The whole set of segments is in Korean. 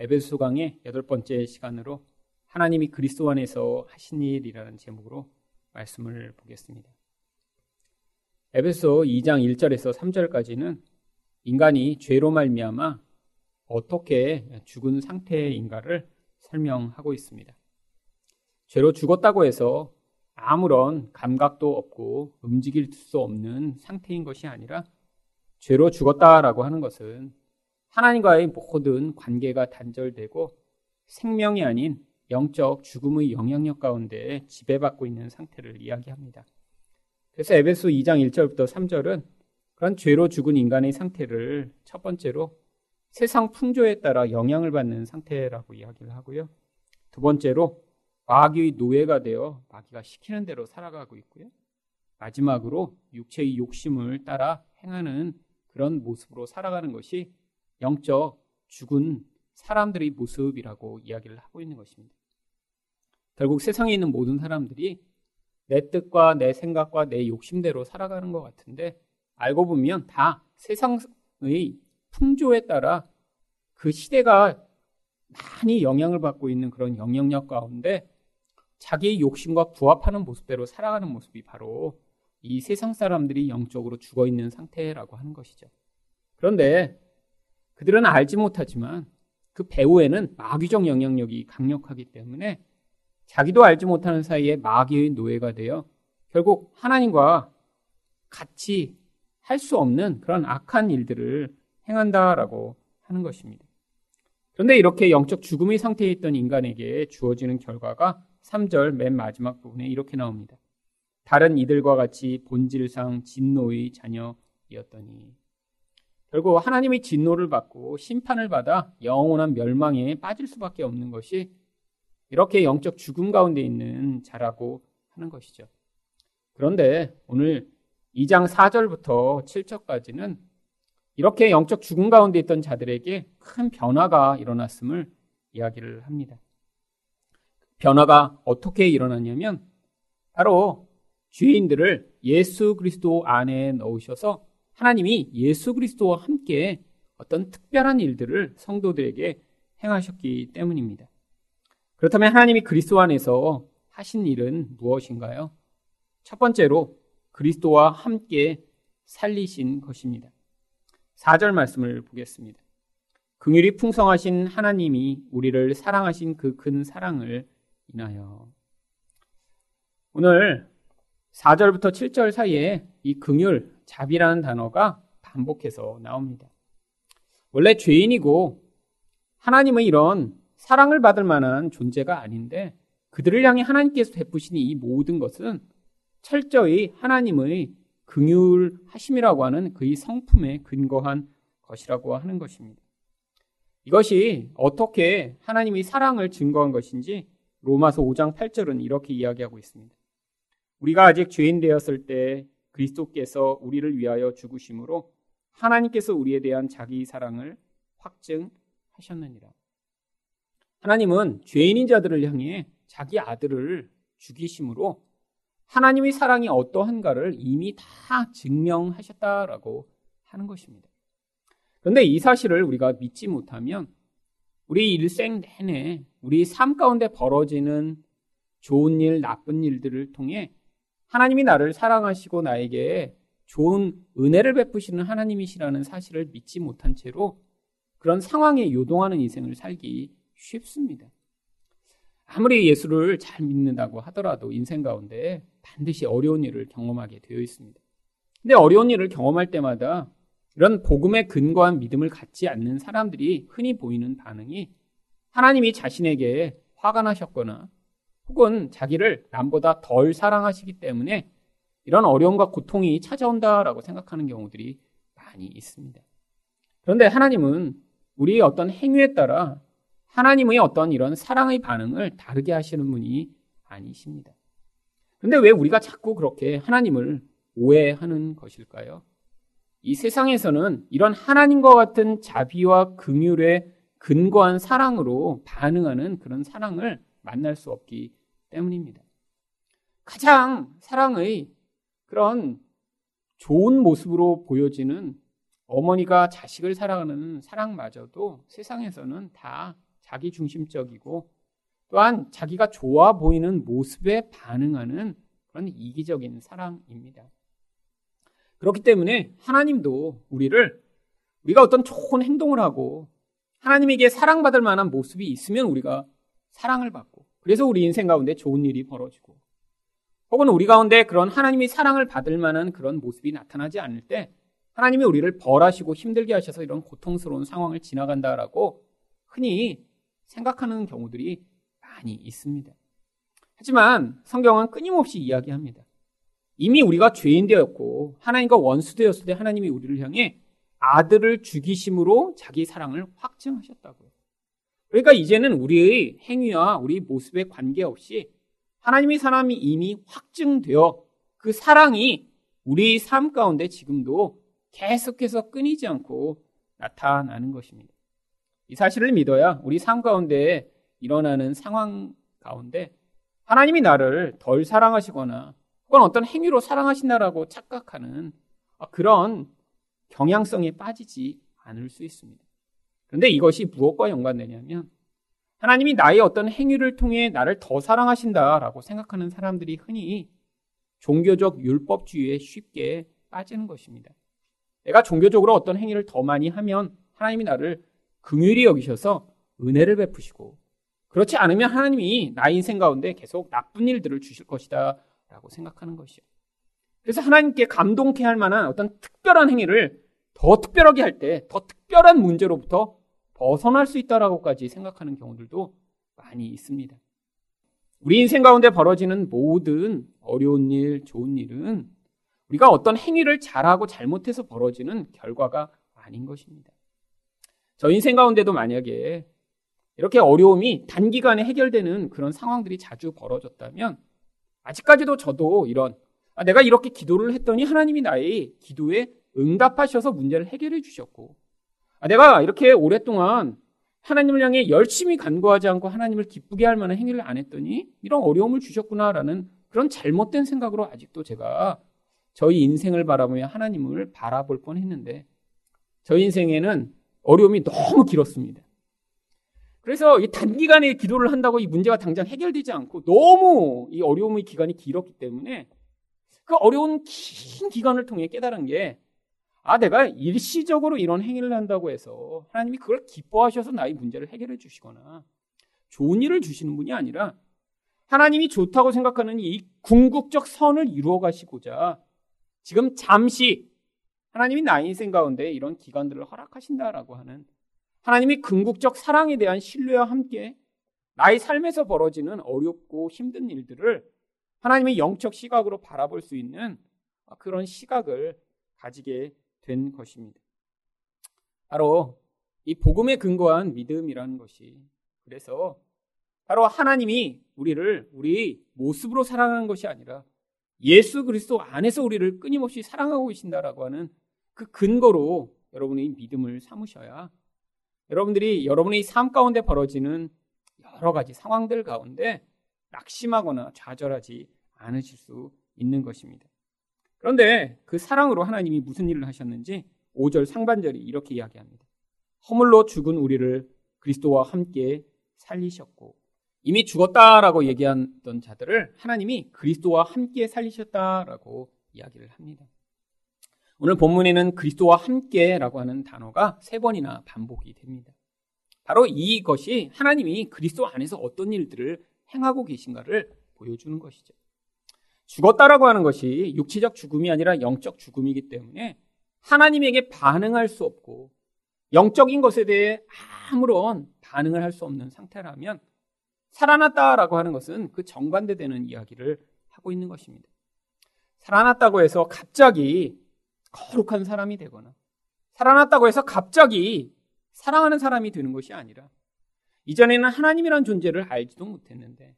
에베소 강의 여덟 번째 시간으로 하나님이 그리스도 안에서 하신 일이라는 제목으로 말씀을 보겠습니다. 에베소 2장 1절에서 3절까지는 인간이 죄로 말미암아 어떻게 죽은 상태인가를 설명하고 있습니다. 죄로 죽었다고 해서 아무런 감각도 없고 움직일 수 없는 상태인 것이 아니라 죄로 죽었다라고 하는 것은 하나님과의 모든 관계가 단절되고 생명이 아닌 영적 죽음의 영향력 가운데 지배받고 있는 상태를 이야기합니다. 그래서 에베소 2장 1절부터 3절은 그런 죄로 죽은 인간의 상태를 첫 번째로 세상 풍조에 따라 영향을 받는 상태라고 이야기를 하고요. 두 번째로 마귀의 노예가 되어 마귀가 시키는 대로 살아가고 있고요. 마지막으로 육체의 욕심을 따라 행하는 그런 모습으로 살아가는 것이 영적 죽은 사람들의 모습이라고 이야기를 하고 있는 것입니다. 결국 세상에 있는 모든 사람들이 내 뜻과 내 생각과 내 욕심대로 살아가는 것 같은데 알고 보면 다 세상의 풍조에 따라 그 시대가 많이 영향을 받고 있는 그런 영향력 가운데 자기의 욕심과 부합하는 모습대로 살아가는 모습이 바로 이 세상 사람들이 영적으로 죽어 있는 상태라고 하는 것이죠. 그런데 그들은 알지 못하지만 그 배후에는 마귀적 영향력이 강력하기 때문에 자기도 알지 못하는 사이에 마귀의 노예가 되어 결국 하나님과 같이 할 수 없는 그런 악한 일들을 행한다라고 하는 것입니다. 그런데 이렇게 영적 죽음의 상태에 있던 인간에게 주어지는 결과가 3절 맨 마지막 부분에 이렇게 나옵니다. 다른 이들과 같이 본질상 진노의 자녀이었더니 결국 하나님의 진노를 받고 심판을 받아 영원한 멸망에 빠질 수밖에 없는 것이 이렇게 영적 죽음 가운데 있는 자라고 하는 것이죠. 그런데 오늘 2장 4절부터 7절까지는 이렇게 영적 죽음 가운데 있던 자들에게 큰 변화가 일어났음을 이야기를 합니다. 변화가 어떻게 일어났냐면 바로 죄인들을 예수 그리스도 안에 넣으셔서 하나님이 예수 그리스도와 함께 어떤 특별한 일들을 성도들에게 행하셨기 때문입니다. 그렇다면 하나님이 그리스도 안에서 하신 일은 무엇인가요? 첫 번째로 그리스도와 함께 살리신 것입니다. 4절 말씀을 보겠습니다. 긍휼이 풍성하신 하나님이 우리를 사랑하신 그 큰 사랑을 인하여 오늘 4절부터 7절 사이에 이 긍휼, 자비라는 단어가 반복해서 나옵니다. 원래 죄인이고 하나님의 이런 사랑을 받을 만한 존재가 아닌데 그들을 향해 하나님께서 베푸신 이 모든 것은 철저히 하나님의 긍휼하심이라고 하는 그의 성품에 근거한 것이라고 하는 것입니다. 이것이 어떻게 하나님의 사랑을 증거한 것인지 로마서 5장 8절은 이렇게 이야기하고 있습니다. 우리가 아직 죄인 되었을 때 그리스도께서 우리를 위하여 죽으심으로 하나님께서 우리에 대한 자기 사랑을 확증하셨느니라. 하나님은 죄인인 자들을 향해 자기 아들을 죽이심으로 하나님의 사랑이 어떠한가를 이미 다 증명하셨다라고 하는 것입니다. 그런데 이 사실을 우리가 믿지 못하면 우리 일생 내내 우리 삶 가운데 벌어지는 좋은 일, 나쁜 일들을 통해 하나님이 나를 사랑하시고 나에게 좋은 은혜를 베푸시는 하나님이시라는 사실을 믿지 못한 채로 그런 상황에 요동하는 인생을 살기 쉽습니다. 아무리 예수를 잘 믿는다고 하더라도 인생 가운데 반드시 어려운 일을 경험하게 되어 있습니다. 근데 어려운 일을 경험할 때마다 이런 복음에 근거한 믿음을 갖지 않는 사람들이 흔히 보이는 반응이 하나님이 자신에게 화가 나셨거나 혹은 자기를 남보다 덜 사랑하시기 때문에 이런 어려움과 고통이 찾아온다라고 생각하는 경우들이 많이 있습니다. 그런데 하나님은 우리의 어떤 행위에 따라 하나님의 어떤 이런 사랑의 반응을 다르게 하시는 분이 아니십니다. 그런데 왜 우리가 자꾸 그렇게 하나님을 오해하는 것일까요? 이 세상에서는 이런 하나님과 같은 자비와 긍휼에 근거한 사랑으로 반응하는 그런 사랑을 만날 수 없기 때문입니다. 가장 사랑의 그런 좋은 모습으로 보여지는 어머니가 자식을 사랑하는 사랑마저도 세상에서는 다 자기 중심적이고 또한 자기가 좋아 보이는 모습에 반응하는 그런 이기적인 사랑입니다. 그렇기 때문에 하나님도 우리를 우리가 어떤 좋은 행동을 하고 하나님에게 사랑받을 만한 모습이 있으면 우리가 사랑을 받고 그래서 우리 인생 가운데 좋은 일이 벌어지고 혹은 우리 가운데 그런 하나님이 사랑을 받을 만한 그런 모습이 나타나지 않을 때 하나님이 우리를 벌하시고 힘들게 하셔서 이런 고통스러운 상황을 지나간다라고 흔히 생각하는 경우들이 많이 있습니다. 하지만 성경은 끊임없이 이야기합니다. 이미 우리가 죄인 되었고 하나님과 원수 되었을 때 하나님이 우리를 향해 아들을 죽이심으로 자기 사랑을 확증하셨다고요. 그러니까 이제는 우리의 행위와 우리 모습에 관계없이 하나님의 사람이 이미 확증되어 그 사랑이 우리 삶 가운데 지금도 계속해서 끊이지 않고 나타나는 것입니다. 이 사실을 믿어야 우리 삶 가운데 일어나는 상황 가운데 하나님이 나를 덜 사랑하시거나 혹은 어떤 행위로 사랑하신다라고 착각하는 그런 경향성에 빠지지 않을 수 있습니다. 그런데 이것이 무엇과 연관되냐면 하나님이 나의 어떤 행위를 통해 나를 더 사랑하신다라고 생각하는 사람들이 흔히 종교적 율법주의에 쉽게 빠지는 것입니다. 내가 종교적으로 어떤 행위를 더 많이 하면 하나님이 나를 긍휼히 여기셔서 은혜를 베푸시고 그렇지 않으면 하나님이 나의 인생 가운데 계속 나쁜 일들을 주실 것이다 라고 생각하는 것이요. 그래서 하나님께 감동케 할 만한 어떤 특별한 행위를 더 특별하게 할 때 더 특별한 문제로부터 벗어날 수 있다라고까지 생각하는 경우들도 많이 있습니다. 우리 인생 가운데 벌어지는 모든 어려운 일, 좋은 일은 우리가 어떤 행위를 잘하고 잘못해서 벌어지는 결과가 아닌 것입니다. 저 인생 가운데도 만약에 이렇게 어려움이 단기간에 해결되는 그런 상황들이 자주 벌어졌다면 아직까지도 저도 이런 아, 내가 이렇게 기도를 했더니 하나님이 나의 기도에 응답하셔서 문제를 해결해 주셨고 아, 내가 이렇게 오랫동안 하나님을 향해 열심히 간구하지 않고 하나님을 기쁘게 할 만한 행위를 안 했더니 이런 어려움을 주셨구나라는 그런 잘못된 생각으로 아직도 제가 저희 인생을 바라보며 하나님을 바라볼 뻔 했는데 저희 인생에는 어려움이 너무 길었습니다. 그래서 이 단기간에 기도를 한다고 이 문제가 당장 해결되지 않고 너무 이 어려움의 기간이 길었기 때문에 그 어려운 긴 기간을 통해 깨달은 게 아, 내가 일시적으로 이런 행위를 한다고 해서 하나님이 그걸 기뻐하셔서 나의 문제를 해결해 주시거나 좋은 일을 주시는 분이 아니라 하나님이 좋다고 생각하는 이 궁극적 선을 이루어 가시고자 지금 잠시 하나님이 나의 인생 가운데 이런 기간들을 허락하신다라고 하는 하나님이 궁극적 사랑에 대한 신뢰와 함께 나의 삶에서 벌어지는 어렵고 힘든 일들을 하나님의 영적 시각으로 바라볼 수 있는 그런 시각을 가지게 된 것입니다. 바로 이 복음에 근거한 믿음이라는 것이 그래서 바로 하나님이 우리를 우리 모습으로 사랑하는 것이 아니라 예수 그리스도 안에서 우리를 끊임없이 사랑하고 계신다라고 하는 그 근거로 여러분의 믿음을 삼으셔야 여러분들이 여러분의 삶 가운데 벌어지는 여러 가지 상황들 가운데 낙심하거나 좌절하지 않으실 수 있는 것입니다. 그런데 그 사랑으로 하나님이 무슨 일을 하셨는지 5절 상반절이 이렇게 이야기합니다. 허물로 죽은 우리를 그리스도와 함께 살리셨고 이미 죽었다라고 얘기했던 자들을 하나님이 그리스도와 함께 살리셨다라고 이야기를 합니다. 오늘 본문에는 그리스도와 함께라고 하는 단어가 세 번이나 반복이 됩니다. 바로 이것이 하나님이 그리스도 안에서 어떤 일들을 행하고 계신가를 보여주는 것이죠. 죽었다라고 하는 것이 육체적 죽음이 아니라 영적 죽음이기 때문에 하나님에게 반응할 수 없고 영적인 것에 대해 아무런 반응을 할 수 없는 상태라면 살아났다라고 하는 것은 그 정반대되는 이야기를 하고 있는 것입니다. 살아났다고 해서 갑자기 거룩한 사람이 되거나 살아났다고 해서 갑자기 사랑하는 사람이 되는 것이 아니라 이전에는 하나님이란 존재를 알지도 못했는데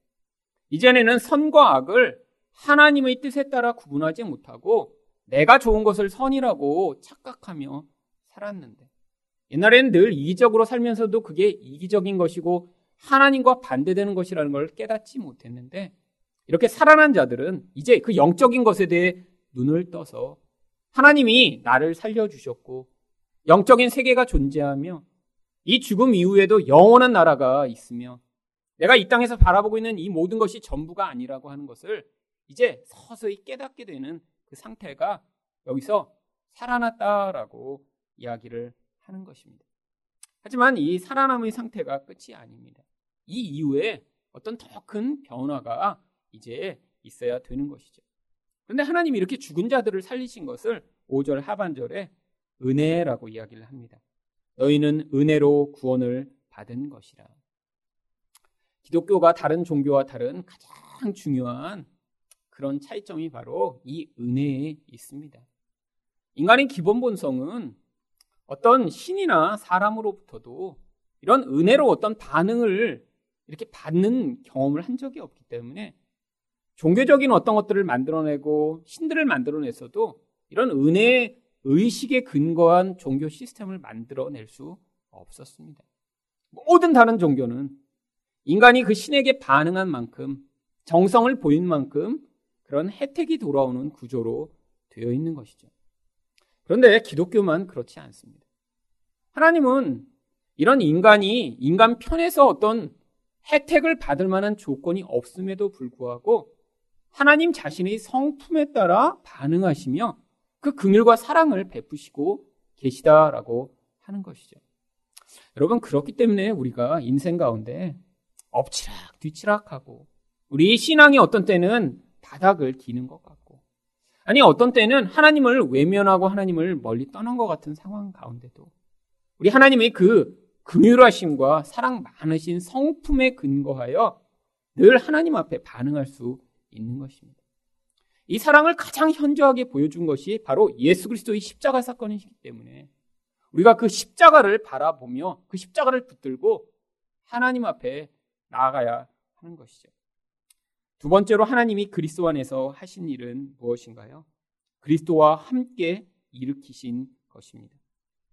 이전에는 선과 악을 하나님의 뜻에 따라 구분하지 못하고 내가 좋은 것을 선이라고 착각하며 살았는데 옛날에는 늘 이기적으로 살면서도 그게 이기적인 것이고 하나님과 반대되는 것이라는 걸 깨닫지 못했는데 이렇게 살아난 자들은 이제 그 영적인 것에 대해 눈을 떠서 하나님이 나를 살려주셨고 영적인 세계가 존재하며 이 죽음 이후에도 영원한 나라가 있으며 내가 이 땅에서 바라보고 있는 이 모든 것이 전부가 아니라고 하는 것을 이제 서서히 깨닫게 되는 그 상태가 여기서 살아났다라고 이야기를 하는 것입니다. 하지만 이 살아남의 상태가 끝이 아닙니다. 이 이후에 어떤 더 큰 변화가 이제 있어야 되는 것이죠. 그런데 하나님이 이렇게 죽은 자들을 살리신 것을 5절 하반절에 은혜라고 이야기를 합니다. 너희는 은혜로 구원을 받은 것이라. 기독교가 다른 종교와 다른 가장 중요한 그런 차이점이 바로 이 은혜에 있습니다. 인간의 기본 본성은 어떤 신이나 사람으로부터도 이런 은혜로 어떤 반응을 이렇게 받는 경험을 한 적이 없기 때문에 종교적인 어떤 것들을 만들어내고 신들을 만들어내서도 이런 은혜 의식에 근거한 종교 시스템을 만들어낼 수 없었습니다. 모든 다른 종교는 인간이 그 신에게 반응한 만큼 정성을 보인 만큼 그런 혜택이 돌아오는 구조로 되어 있는 것이죠. 그런데 기독교만 그렇지 않습니다. 하나님은 이런 인간이 인간 편에서 어떤 혜택을 받을 만한 조건이 없음에도 불구하고 하나님 자신의 성품에 따라 반응하시며 그 긍휼과 사랑을 베푸시고 계시다라고 하는 것이죠. 여러분 그렇기 때문에 우리가 인생 가운데 엎치락 뒤치락하고 우리 신앙이 어떤 때는 바닥을 기는 것 같고 아니 어떤 때는 하나님을 외면하고 하나님을 멀리 떠난 것 같은 상황 가운데도 우리 하나님의 그 긍휼하심과 사랑 많으신 성품에 근거하여 늘 하나님 앞에 반응할 수 있는 것입니다. 이 사랑을 가장 현저하게 보여준 것이 바로 예수 그리스도의 십자가 사건이기 때문에 우리가 그 십자가를 바라보며 그 십자가를 붙들고 하나님 앞에 나아가야 하는 것이죠. 두 번째로 하나님이 그리스도 안에서 하신 일은 무엇인가요? 그리스도와 함께 일으키신 것입니다.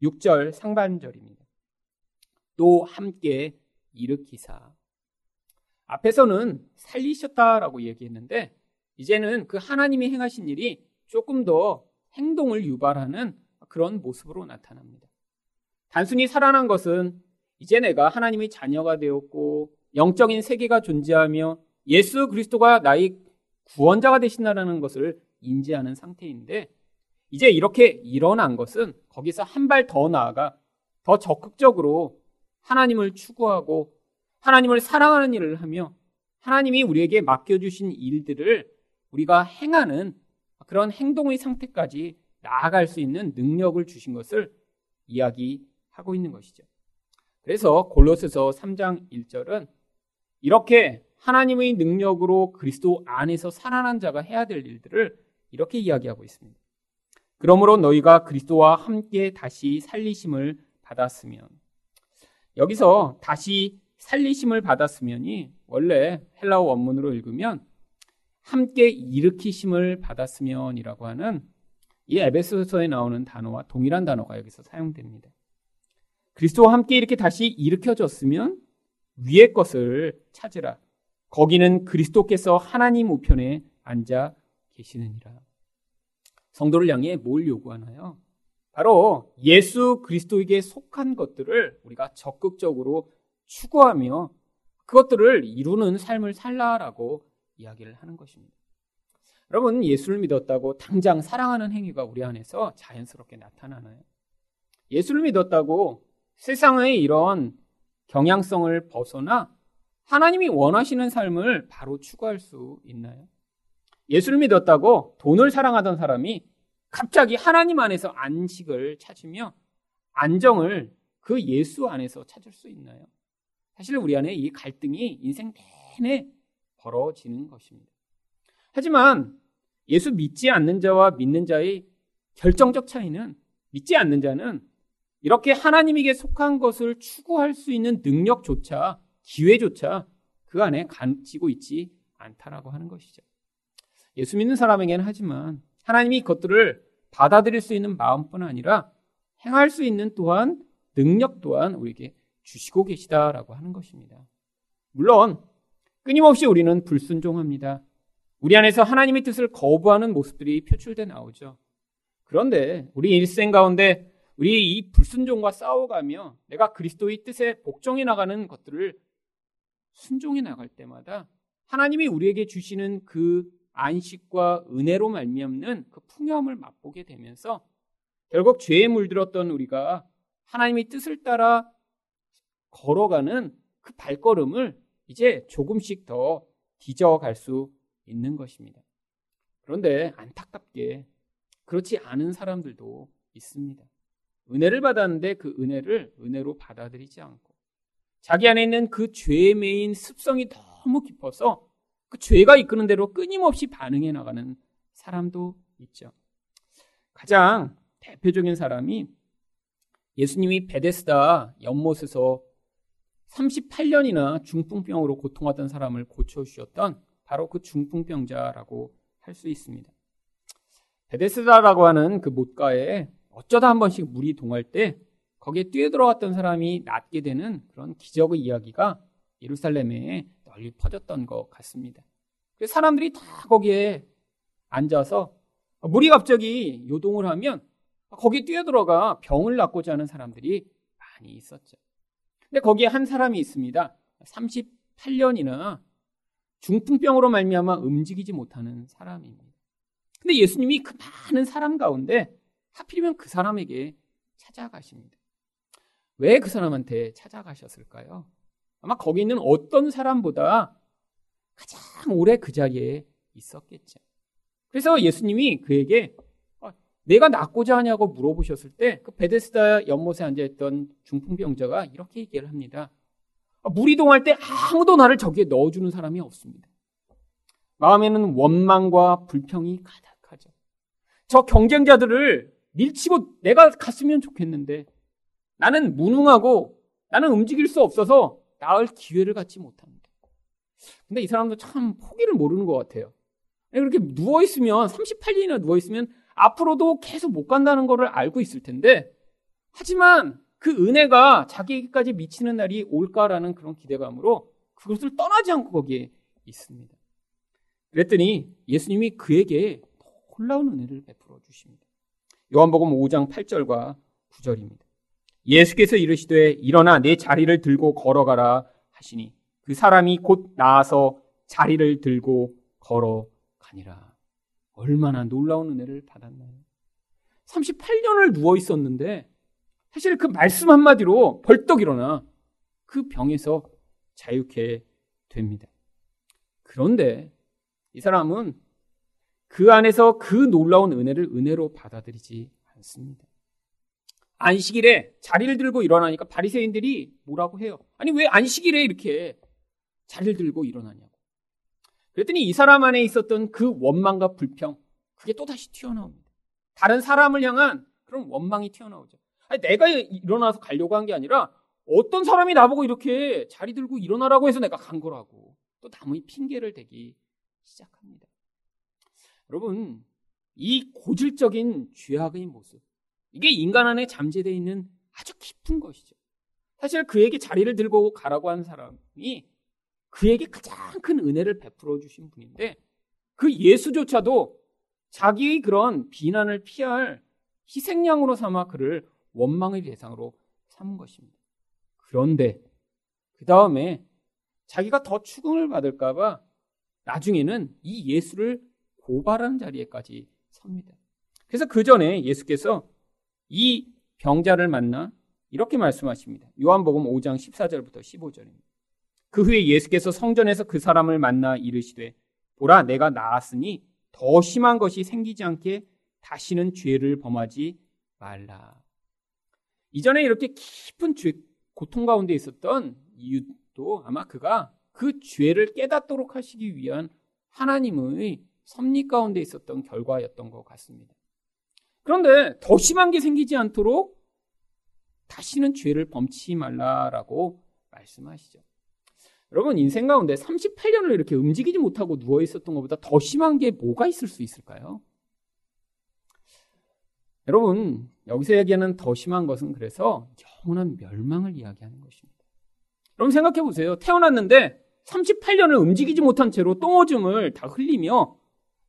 6절 상반절입니다. 또 함께 일으키사. 앞에서는 살리셨다라고 얘기했는데 이제는 그 하나님이 행하신 일이 조금 더 행동을 유발하는 그런 모습으로 나타납니다. 단순히 살아난 것은 이제 내가 하나님의 자녀가 되었고 영적인 세계가 존재하며 예수 그리스도가 나의 구원자가 되신다는 것을 인지하는 상태인데 이제 이렇게 일어난 것은 거기서 한 발 더 나아가 더 적극적으로 하나님을 추구하고 하나님을 사랑하는 일을 하며 하나님이 우리에게 맡겨주신 일들을 우리가 행하는 그런 행동의 상태까지 나아갈 수 있는 능력을 주신 것을 이야기하고 있는 것이죠. 그래서 골로새서 3장 1절은 이렇게 하나님의 능력으로 그리스도 안에서 살아난 자가 해야 될 일들을 이렇게 이야기하고 있습니다. 그러므로 너희가 그리스도와 함께 다시 살리심을 받았으면 여기서 다시 살리심을 받았으면이 원래 헬라어 원문으로 읽으면 함께 일으키심을 받았으면이라고 하는 이 에베소서에 나오는 단어와 동일한 단어가 여기서 사용됩니다. 그리스도와 함께 이렇게 다시 일으켜졌으면 위의 것을 찾으라. 거기는 그리스도께서 하나님 우편에 앉아 계시느니라. 성도를 향해 뭘 요구하나요? 바로 예수 그리스도에게 속한 것들을 우리가 적극적으로 추구하며 그것들을 이루는 삶을 살라라고 이야기를 하는 것입니다. 여러분, 예수를 믿었다고 당장 사랑하는 행위가 우리 안에서 자연스럽게 나타나나요? 예수를 믿었다고 세상의 이런 경향성을 벗어나 하나님이 원하시는 삶을 바로 추구할 수 있나요? 예수를 믿었다고 돈을 사랑하던 사람이 갑자기 하나님 안에서 안식을 찾으며 안정을 그 예수 안에서 찾을 수 있나요? 사실 우리 안에 이 갈등이 인생 내내 벌어지는 것입니다. 하지만 예수 믿지 않는 자와 믿는 자의 결정적 차이는 믿지 않는 자는 이렇게 하나님에게 속한 것을 추구할 수 있는 능력조차 기회조차 그 안에 가지고 있지 않다라고 하는 것이죠. 예수 믿는 사람에게는 하지만 하나님이 그것들을 받아들일 수 있는 마음뿐 아니라 행할 수 있는 또한 능력 또한 우리에게 주시고 계시다라고 하는 것입니다. 물론 끊임없이 우리는 불순종합니다. 우리 안에서 하나님의 뜻을 거부하는 모습들이 표출돼 나오죠. 그런데 우리 일생 가운데 우리 이 불순종과 싸워가며 내가 그리스도의 뜻에 복종해 나가는 것들을 순종해 나갈 때마다 하나님이 우리에게 주시는 그 안식과 은혜로 말미암는 그 풍요함을 맛보게 되면서 결국 죄에 물들었던 우리가 하나님의 뜻을 따라 걸어가는 그 발걸음을 이제 조금씩 더 뒤져갈 수 있는 것입니다. 그런데 안타깝게 그렇지 않은 사람들도 있습니다. 은혜를 받았는데 그 은혜를 은혜로 받아들이지 않고 자기 안에 있는 그 죄에 매인 습성이 너무 깊어서 그 죄가 이끄는 대로 끊임없이 반응해 나가는 사람도 있죠. 가장 대표적인 사람이 예수님이 베데스다 연못에서 38년이나 중풍병으로 고통하던 사람을 고쳐주셨던 바로 그 중풍병자라고 할 수 있습니다. 베데스다라고 하는 그 못가에 어쩌다 한 번씩 물이 동할 때 거기에 뛰어들어갔던 사람이 낫게 되는 그런 기적의 이야기가 예루살렘에 널리 퍼졌던 것 같습니다. 그래서 사람들이 다 거기에 앉아서 물이 갑자기 요동을 하면 거기에 뛰어들어가 병을 낫고자 하는 사람들이 많이 있었죠. 근데 거기에 한 사람이 있습니다. 38년이나 중풍병으로 말미암아 움직이지 못하는 사람입니다. 근데 예수님이 그 많은 사람 가운데 하필이면 그 사람에게 찾아가십니다. 왜 그 사람한테 찾아가셨을까요? 아마 거기 있는 어떤 사람보다 가장 오래 그 자리에 있었겠죠. 그래서 예수님이 그에게 어, 내가 낫고자 하냐고 물어보셨을 때 그 베데스다 연못에 앉아있던 중풍병자가 이렇게 얘기를 합니다. 어, 물이 동할 때 아무도 나를 저기에 넣어주는 사람이 없습니다. 마음에는 원망과 불평이 가득하죠. 저 경쟁자들을 밀치고 내가 갔으면 좋겠는데 나는 무능하고 나는 움직일 수 없어서 나을 기회를 갖지 못합니다. 근데 이 사람도 참 포기를 모르는 것 같아요. 그렇게 누워있으면, 38년이나 누워있으면 앞으로도 계속 못 간다는 것을 알고 있을 텐데, 하지만 그 은혜가 자기에게까지 미치는 날이 올까라는 그런 기대감으로 그것을 떠나지 않고 거기에 있습니다. 그랬더니 예수님이 그에게 놀라운 은혜를 베풀어 주십니다. 요한복음 5장 8절과 9절입니다. 예수께서 이르시되 일어나 내 자리를 들고 걸어가라 하시니 그 사람이 곧 나아서 자리를 들고 걸어가니라. 얼마나 놀라운 은혜를 받았나요? 38년을 누워 있었는데 사실 그 말씀 한마디로 벌떡 일어나 그 병에서 자유케 됩니다. 그런데 이 사람은 그 안에서 그 놀라운 은혜를 은혜로 받아들이지 않습니다. 안식일에 자리를 들고 일어나니까 바리새인들이 뭐라고 해요? 아니 왜 안식일에 이렇게 자리를 들고 일어나냐고. 그랬더니 이 사람 안에 있었던 그 원망과 불평 그게 또 다시 튀어나옵니다. 다른 사람을 향한 그런 원망이 튀어나오죠. 아니 내가 일어나서 가려고 한 게 아니라 어떤 사람이 나보고 이렇게 자리 들고 일어나라고 해서 내가 간 거라고 또 남의 핑계를 대기 시작합니다. 여러분 이 고질적인 죄악의 모습 이게 인간 안에 잠재되어 있는 아주 깊은 것이죠. 사실 그에게 자리를 들고 가라고 한 사람이 그에게 가장 큰 은혜를 베풀어 주신 분인데 그 예수조차도 자기의 그런 비난을 피할 희생양으로 삼아 그를 원망의 대상으로 삼은 것입니다. 그런데 그 다음에 자기가 더 추궁을 받을까봐 나중에는 이 예수를 고발하는 자리에까지 섭니다. 그래서 그 전에 예수께서 이 병자를 만나 이렇게 말씀하십니다. 요한복음 5장 14절부터 15절입니다. 그 후에 예수께서 성전에서 그 사람을 만나 이르시되 보라 내가 나았으니 더 심한 것이 생기지 않게 다시는 죄를 범하지 말라. 이전에 이렇게 깊은 죄, 고통 가운데 있었던 이유도 아마 그가 그 죄를 깨닫도록 하시기 위한 하나님의 섭리 가운데 있었던 결과였던 것 같습니다. 그런데 더 심한 게 생기지 않도록 다시는 죄를 범치 말라라고 말씀하시죠. 여러분 인생 가운데 38년을 이렇게 움직이지 못하고 누워 있었던 것보다 더 심한 게 뭐가 있을 수 있을까요? 여러분 여기서 얘기하는 더 심한 것은 그래서 영원한 멸망을 이야기하는 것입니다. 여러분 생각해 보세요. 태어났는데 38년을 움직이지 못한 채로 똥오줌을 다 흘리며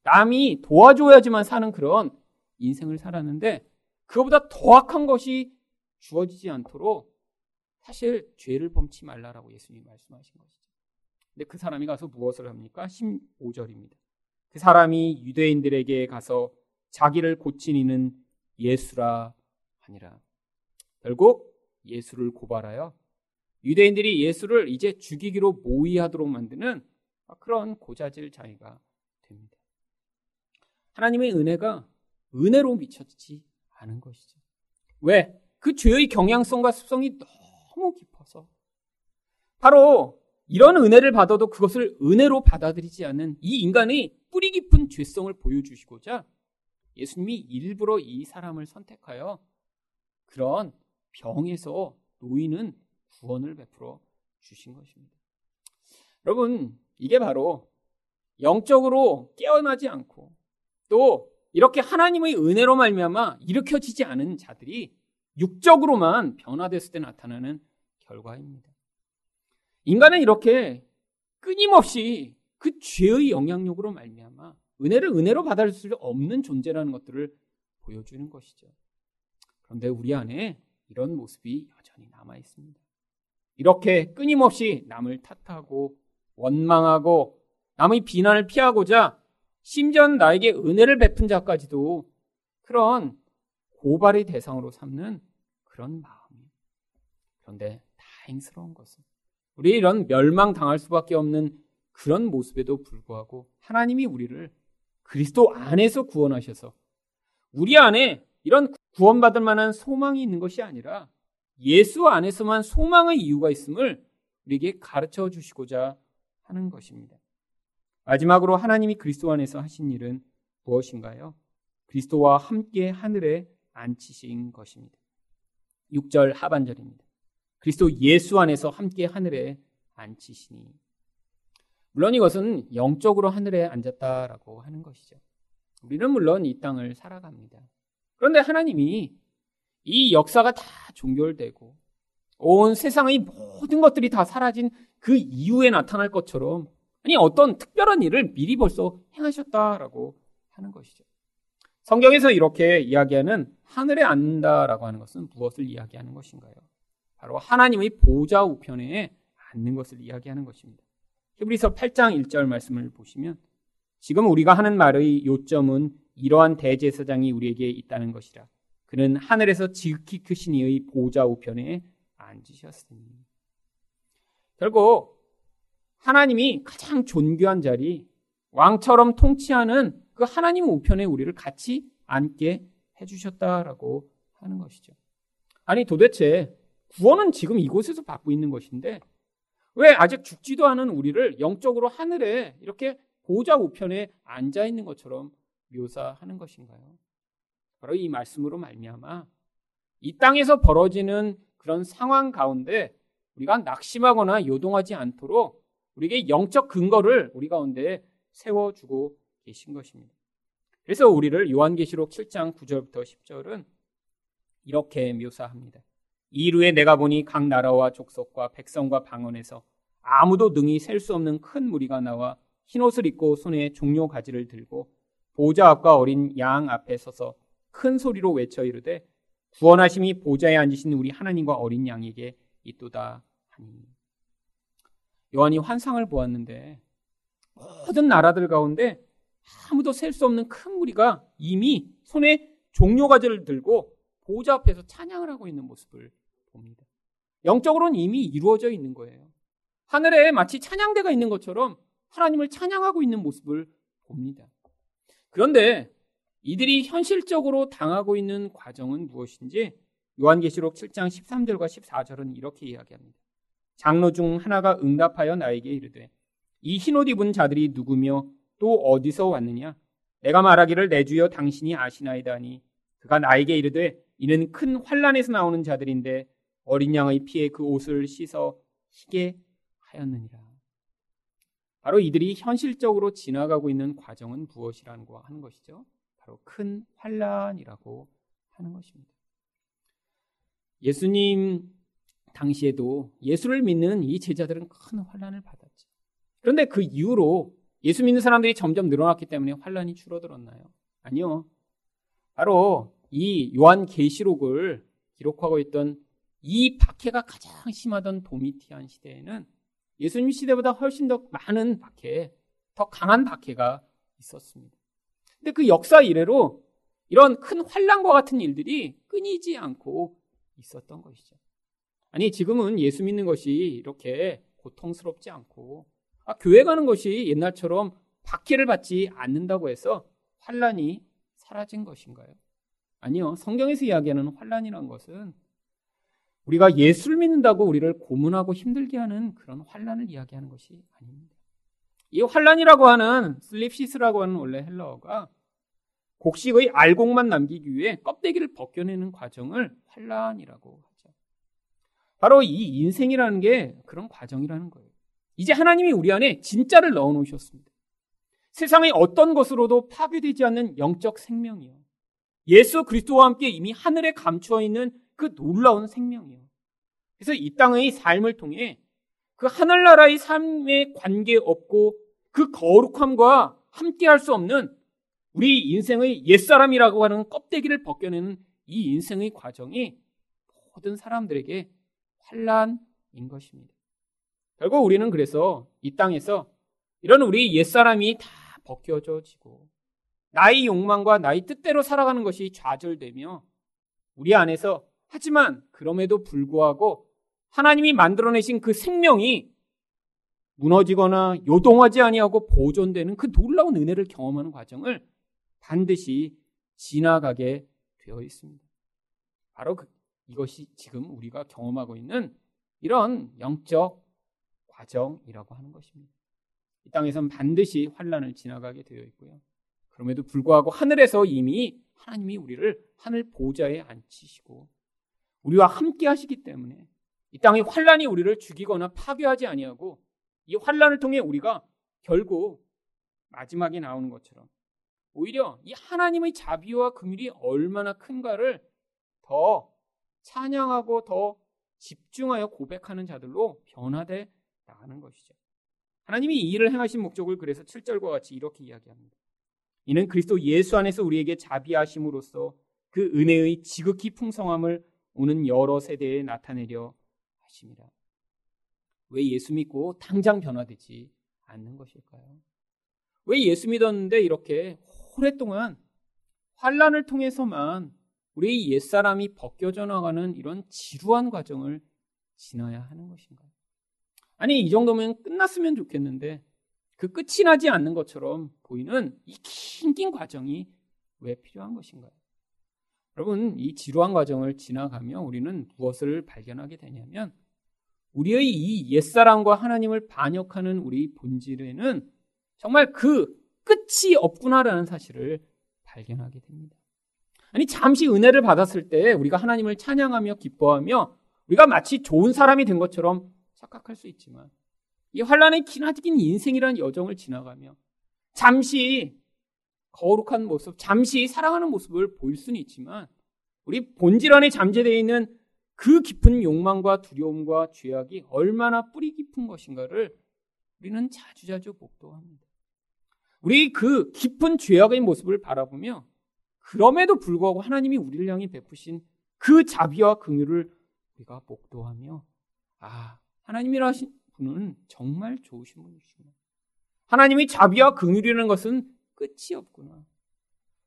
남이 도와줘야지만 사는 그런 인생을 살았는데 그거보다 더 악한 것이 주어지지 않도록 사실 죄를 범치 말라라고 예수님이 말씀하신 것이죠. 근데 그 사람이 가서 무엇을 합니까? 15절입니다. 그 사람이 유대인들에게 가서 자기를 고친 이는 예수라 하니라. 결국 예수를 고발하여 유대인들이 예수를 이제 죽이기로 모의하도록 만드는 그런 고자질 자위가 됩니다. 하나님의 은혜가 은혜로 미쳤지 않은 것이죠. 왜? 그 죄의 경향성과 습성이 너무 깊어서 바로 이런 은혜를 받아도 그것을 은혜로 받아들이지 않는 이 인간의 뿌리 깊은 죄성을 보여주시고자 예수님이 일부러 이 사람을 선택하여 그런 병에서 놓이는 구원을 베풀어 주신 것입니다. 여러분, 이게 바로 영적으로 깨어나지 않고 또 이렇게 하나님의 은혜로 말미암아 일으켜지지 않은 자들이 육적으로만 변화됐을 때 나타나는 결과입니다. 인간은 이렇게 끊임없이 그 죄의 영향력으로 말미암아 은혜를 은혜로 받을 수 없는 존재라는 것들을 보여주는 것이죠. 그런데 우리 안에 이런 모습이 여전히 남아 있습니다. 이렇게 끊임없이 남을 탓하고 원망하고 남의 비난을 피하고자 심지어 나에게 은혜를 베푼 자까지도 그런 고발의 대상으로 삼는 그런 마음이에요. 그런데 다행스러운 것은 우리 이런 멸망 당할 수밖에 없는 그런 모습에도 불구하고 하나님이 우리를 그리스도 안에서 구원하셔서 우리 안에 이런 구원받을 만한 소망이 있는 것이 아니라 예수 안에서만 소망의 이유가 있음을 우리에게 가르쳐 주시고자 하는 것입니다. 마지막으로 하나님이 그리스도 안에서 하신 일은 무엇인가요? 그리스도와 함께 하늘에 앉히신 것입니다. 6절 하반절입니다. 그리스도 예수 안에서 함께 하늘에 앉히시니. 물론 이것은 영적으로 하늘에 앉았다라고 하는 것이죠. 우리는 물론 이 땅을 살아갑니다. 그런데 하나님이 이 역사가 다 종결되고 온 세상의 모든 것들이 다 사라진 그 이후에 나타날 것처럼 아니 어떤 특별한 일을 미리 벌써 행하셨다라고 하는 것이죠. 성경에서 이렇게 이야기하는 하늘에 앉는다라고 하는 것은 무엇을 이야기하는 것인가요? 바로 하나님의 보좌 우편에 앉는 것을 이야기하는 것입니다. 히브리서 8장 1절 말씀을 보시면 지금 우리가 하는 말의 요점은 이러한 대제사장이 우리에게 있다는 것이라. 그는 하늘에서 지극히 크신 이의 보좌 우편에 앉으셨으니. 결국 하나님이 가장 존귀한 자리, 왕처럼 통치하는 그 하나님 우편에 우리를 같이 앉게 해주셨다라고 하는 것이죠. 아니 도대체 구원은 지금 이곳에서 받고 있는 것인데 왜 아직 죽지도 않은 우리를 영적으로 하늘에 이렇게 보좌 우편에 앉아 있는 것처럼 묘사하는 것인가요? 바로 이 말씀으로 말미암아 이 땅에서 벌어지는 그런 상황 가운데 우리가 낙심하거나 요동하지 않도록 우리에게 영적 근거를 우리 가운데 세워주고 계신 것입니다. 그래서 우리를 요한계시록 7장 9절부터 10절은 이렇게 묘사합니다. 이루에 내가 보니 각 나라와 족속과 백성과 방언에서 아무도 능히 셀 수 없는 큰 무리가 나와 흰옷을 입고 손에 종료 가지를 들고 보좌 앞과 어린 양 앞에 서서 큰 소리로 외쳐 이르되 구원하심이 보좌에 앉으신 우리 하나님과 어린 양에게 있도다 하니 요한이 환상을 보았는데 모든 나라들 가운데 아무도 셀 수 없는 큰 무리가 이미 손에 종료 가지를 들고 보좌 앞에서 찬양을 하고 있는 모습을 봅니다. 영적으로는 이미 이루어져 있는 거예요. 하늘에 마치 찬양대가 있는 것처럼 하나님을 찬양하고 있는 모습을 봅니다. 그런데 이들이 현실적으로 당하고 있는 과정은 무엇인지 요한계시록 7장 13절과 14절은 이렇게 이야기합니다. 장로 중 하나가 응답하여 나에게 이르되 이 흰옷 입은 자들이 누구며 또 어디서 왔느냐? 내가 말하기를 내 주여 당신이 아시나이다 하니 그가 나에게 이르되 이는 큰 환란에서 나오는 자들인데 어린 양의 피에 그 옷을 씻어 희게 하였느니라. 바로 이들이 현실적으로 지나가고 있는 과정은 무엇이라는 거 하는 것이죠. 바로 큰 환란이라고 하는 것입니다. 예수님 당시에도 예수를 믿는 이 제자들은 큰 환란을 받았죠. 그런데 그 이후로 예수 믿는 사람들이 점점 늘어났기 때문에 환란이 줄어들었나요? 아니요. 바로 이 요한 계시록을 기록하고 있던 이 박해가 가장 심하던 도미티안 시대에는 예수님 시대보다 훨씬 더 많은 박해, 더 강한 박해가 있었습니다. 근데 그 역사 이래로 이런 큰 환란과 같은 일들이 끊이지 않고 있었던 것이죠. 아니 지금은 예수 믿는 것이 이렇게 고통스럽지 않고 아, 교회 가는 것이 옛날처럼 박해를 받지 않는다고 해서 환란이 사라진 것인가요? 아니요. 성경에서 이야기하는 환란이란 것은 우리가 예수를 믿는다고 우리를 고문하고 힘들게 하는 그런 환란을 이야기하는 것이 아닙니다. 이 환란이라고 하는 슬립시스라고 하는 원래 헬라어가 곡식의 알곡만 남기기 위해 껍데기를 벗겨내는 과정을 환란이라고 하죠. 바로 이 인생이라는 게 그런 과정이라는 거예요. 이제 하나님이 우리 안에 진짜를 넣어 놓으셨습니다. 세상의 어떤 것으로도 파괴되지 않는 영적 생명이요. 예수 그리스도와 함께 이미 하늘에 감추어 있는 그 놀라운 생명이요. 그래서 이 땅의 삶을 통해 그 하늘나라의 삶에 관계없고 그 거룩함과 함께 할 수 없는 우리 인생의 옛사람이라고 하는 껍데기를 벗겨내는 이 인생의 과정이 모든 사람들에게 환란인 것입니다. 결국 우리는 그래서 이 땅에서 이런 우리 옛사람이 다 벗겨져지고 나의 욕망과 나의 뜻대로 살아가는 것이 좌절되며 우리 안에서 하지만 그럼에도 불구하고 하나님이 만들어내신 그 생명이 무너지거나 요동하지 아니하고 보존되는 그 놀라운 은혜를 경험하는 과정을 반드시 지나가게 되어 있습니다. 바로 그, 이것이 지금 우리가 경험하고 있는 이런 영적 과정이라고 하는 것입니다. 이 땅에선 반드시 환란을 지나가게 되어 있고요. 그럼에도 불구하고 하늘에서 이미 하나님이 우리를 하늘 보좌에 앉히시고 우리와 함께 하시기 때문에 이 땅의 환란이 우리를 죽이거나 파괴하지 아니하고 이 환란을 통해 우리가 결국 마지막에 나오는 것처럼 오히려 이 하나님의 자비와 긍휼이 얼마나 큰가를 더 찬양하고 더 집중하여 고백하는 자들로 변화돼 나가는 것이죠. 하나님이 이 일을 행하신 목적을 그래서 7절과 같이 이렇게 이야기합니다. 이는 그리스도 예수 안에서 우리에게 자비하심으로써 그 은혜의 지극히 풍성함을 오는 여러 세대에 나타내려 하십니다. 왜 예수 믿고 당장 변화되지 않는 것일까요? 왜 예수 믿었는데 이렇게 오랫동안 환란을 통해서만 우리 옛사람이 벗겨져 나가는 이런 지루한 과정을 지나야 하는 것인가요? 아니 이 정도면 끝났으면 좋겠는데 그 끝이 나지 않는 것처럼 보이는 이 긴긴 과정이 왜 필요한 것인가요? 여러분 이 지루한 과정을 지나가며 우리는 무엇을 발견하게 되냐면 우리의 이 옛사람과 하나님을 반역하는 우리 본질에는 정말 그 끝이 없구나라는 사실을 발견하게 됩니다. 아니 잠시 은혜를 받았을 때 우리가 하나님을 찬양하며 기뻐하며 우리가 마치 좋은 사람이 된 것처럼 착각할 수 있지만 이 환란의 기나긴 인생이라는 여정을 지나가며 잠시 거룩한 모습, 잠시 사랑하는 모습을 보일 수는 있지만 우리 본질 안에 잠재되어 있는 그 깊은 욕망과 두려움과 죄악이 얼마나 뿌리 깊은 것인가를 우리는 자주자주 목도합니다. 우리 그 깊은 죄악의 모습을 바라보며 그럼에도 불구하고 하나님이 우리를 향해 베푸신 그 자비와 긍휼을 우리가 목도하며 아 하나님이라 신 분은 정말 좋으신 분이시구나. 하나님의 자비와 긍휼이라는 것은 끝이 없구나.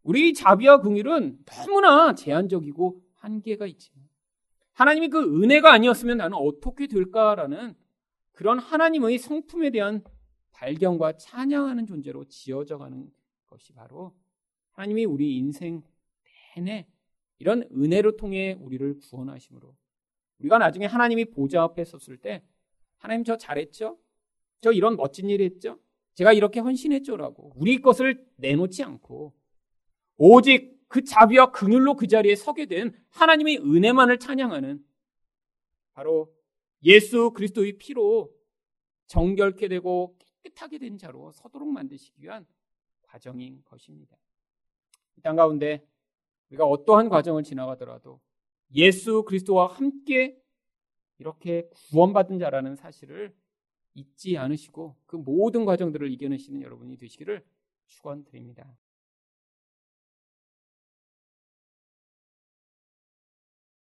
우리 자비와 긍휼은 너무나 제한적이고 한계가 있지만 하나님이 그 은혜가 아니었으면 나는 어떻게 될까라는 그런 하나님의 성품에 대한 발견과 찬양하는 존재로 지어져 가는 것이 바로 하나님이 우리 인생 내내 이런 은혜로 통해 우리를 구원하심으로 우리가 나중에 하나님이 보좌 앞에 섰을 때 하나님 저 잘했죠? 저 이런 멋진 일 했죠? 제가 이렇게 헌신했죠라고 우리 것을 내놓지 않고 오직 그 자비와 긍휼로 그 자리에 서게 된 하나님의 은혜만을 찬양하는 바로 예수 그리스도의 피로 정결케 되고 깨끗하게 된 자로 서도록 만드시기 위한 과정인 것입니다. 이 땅 가운데 우리가 어떠한 과정을 지나가더라도 예수 그리스도와 함께 이렇게 구원받은 자라는 사실을 잊지 않으시고 그 모든 과정들을 이겨내시는 여러분이 되시기를 축원드립니다.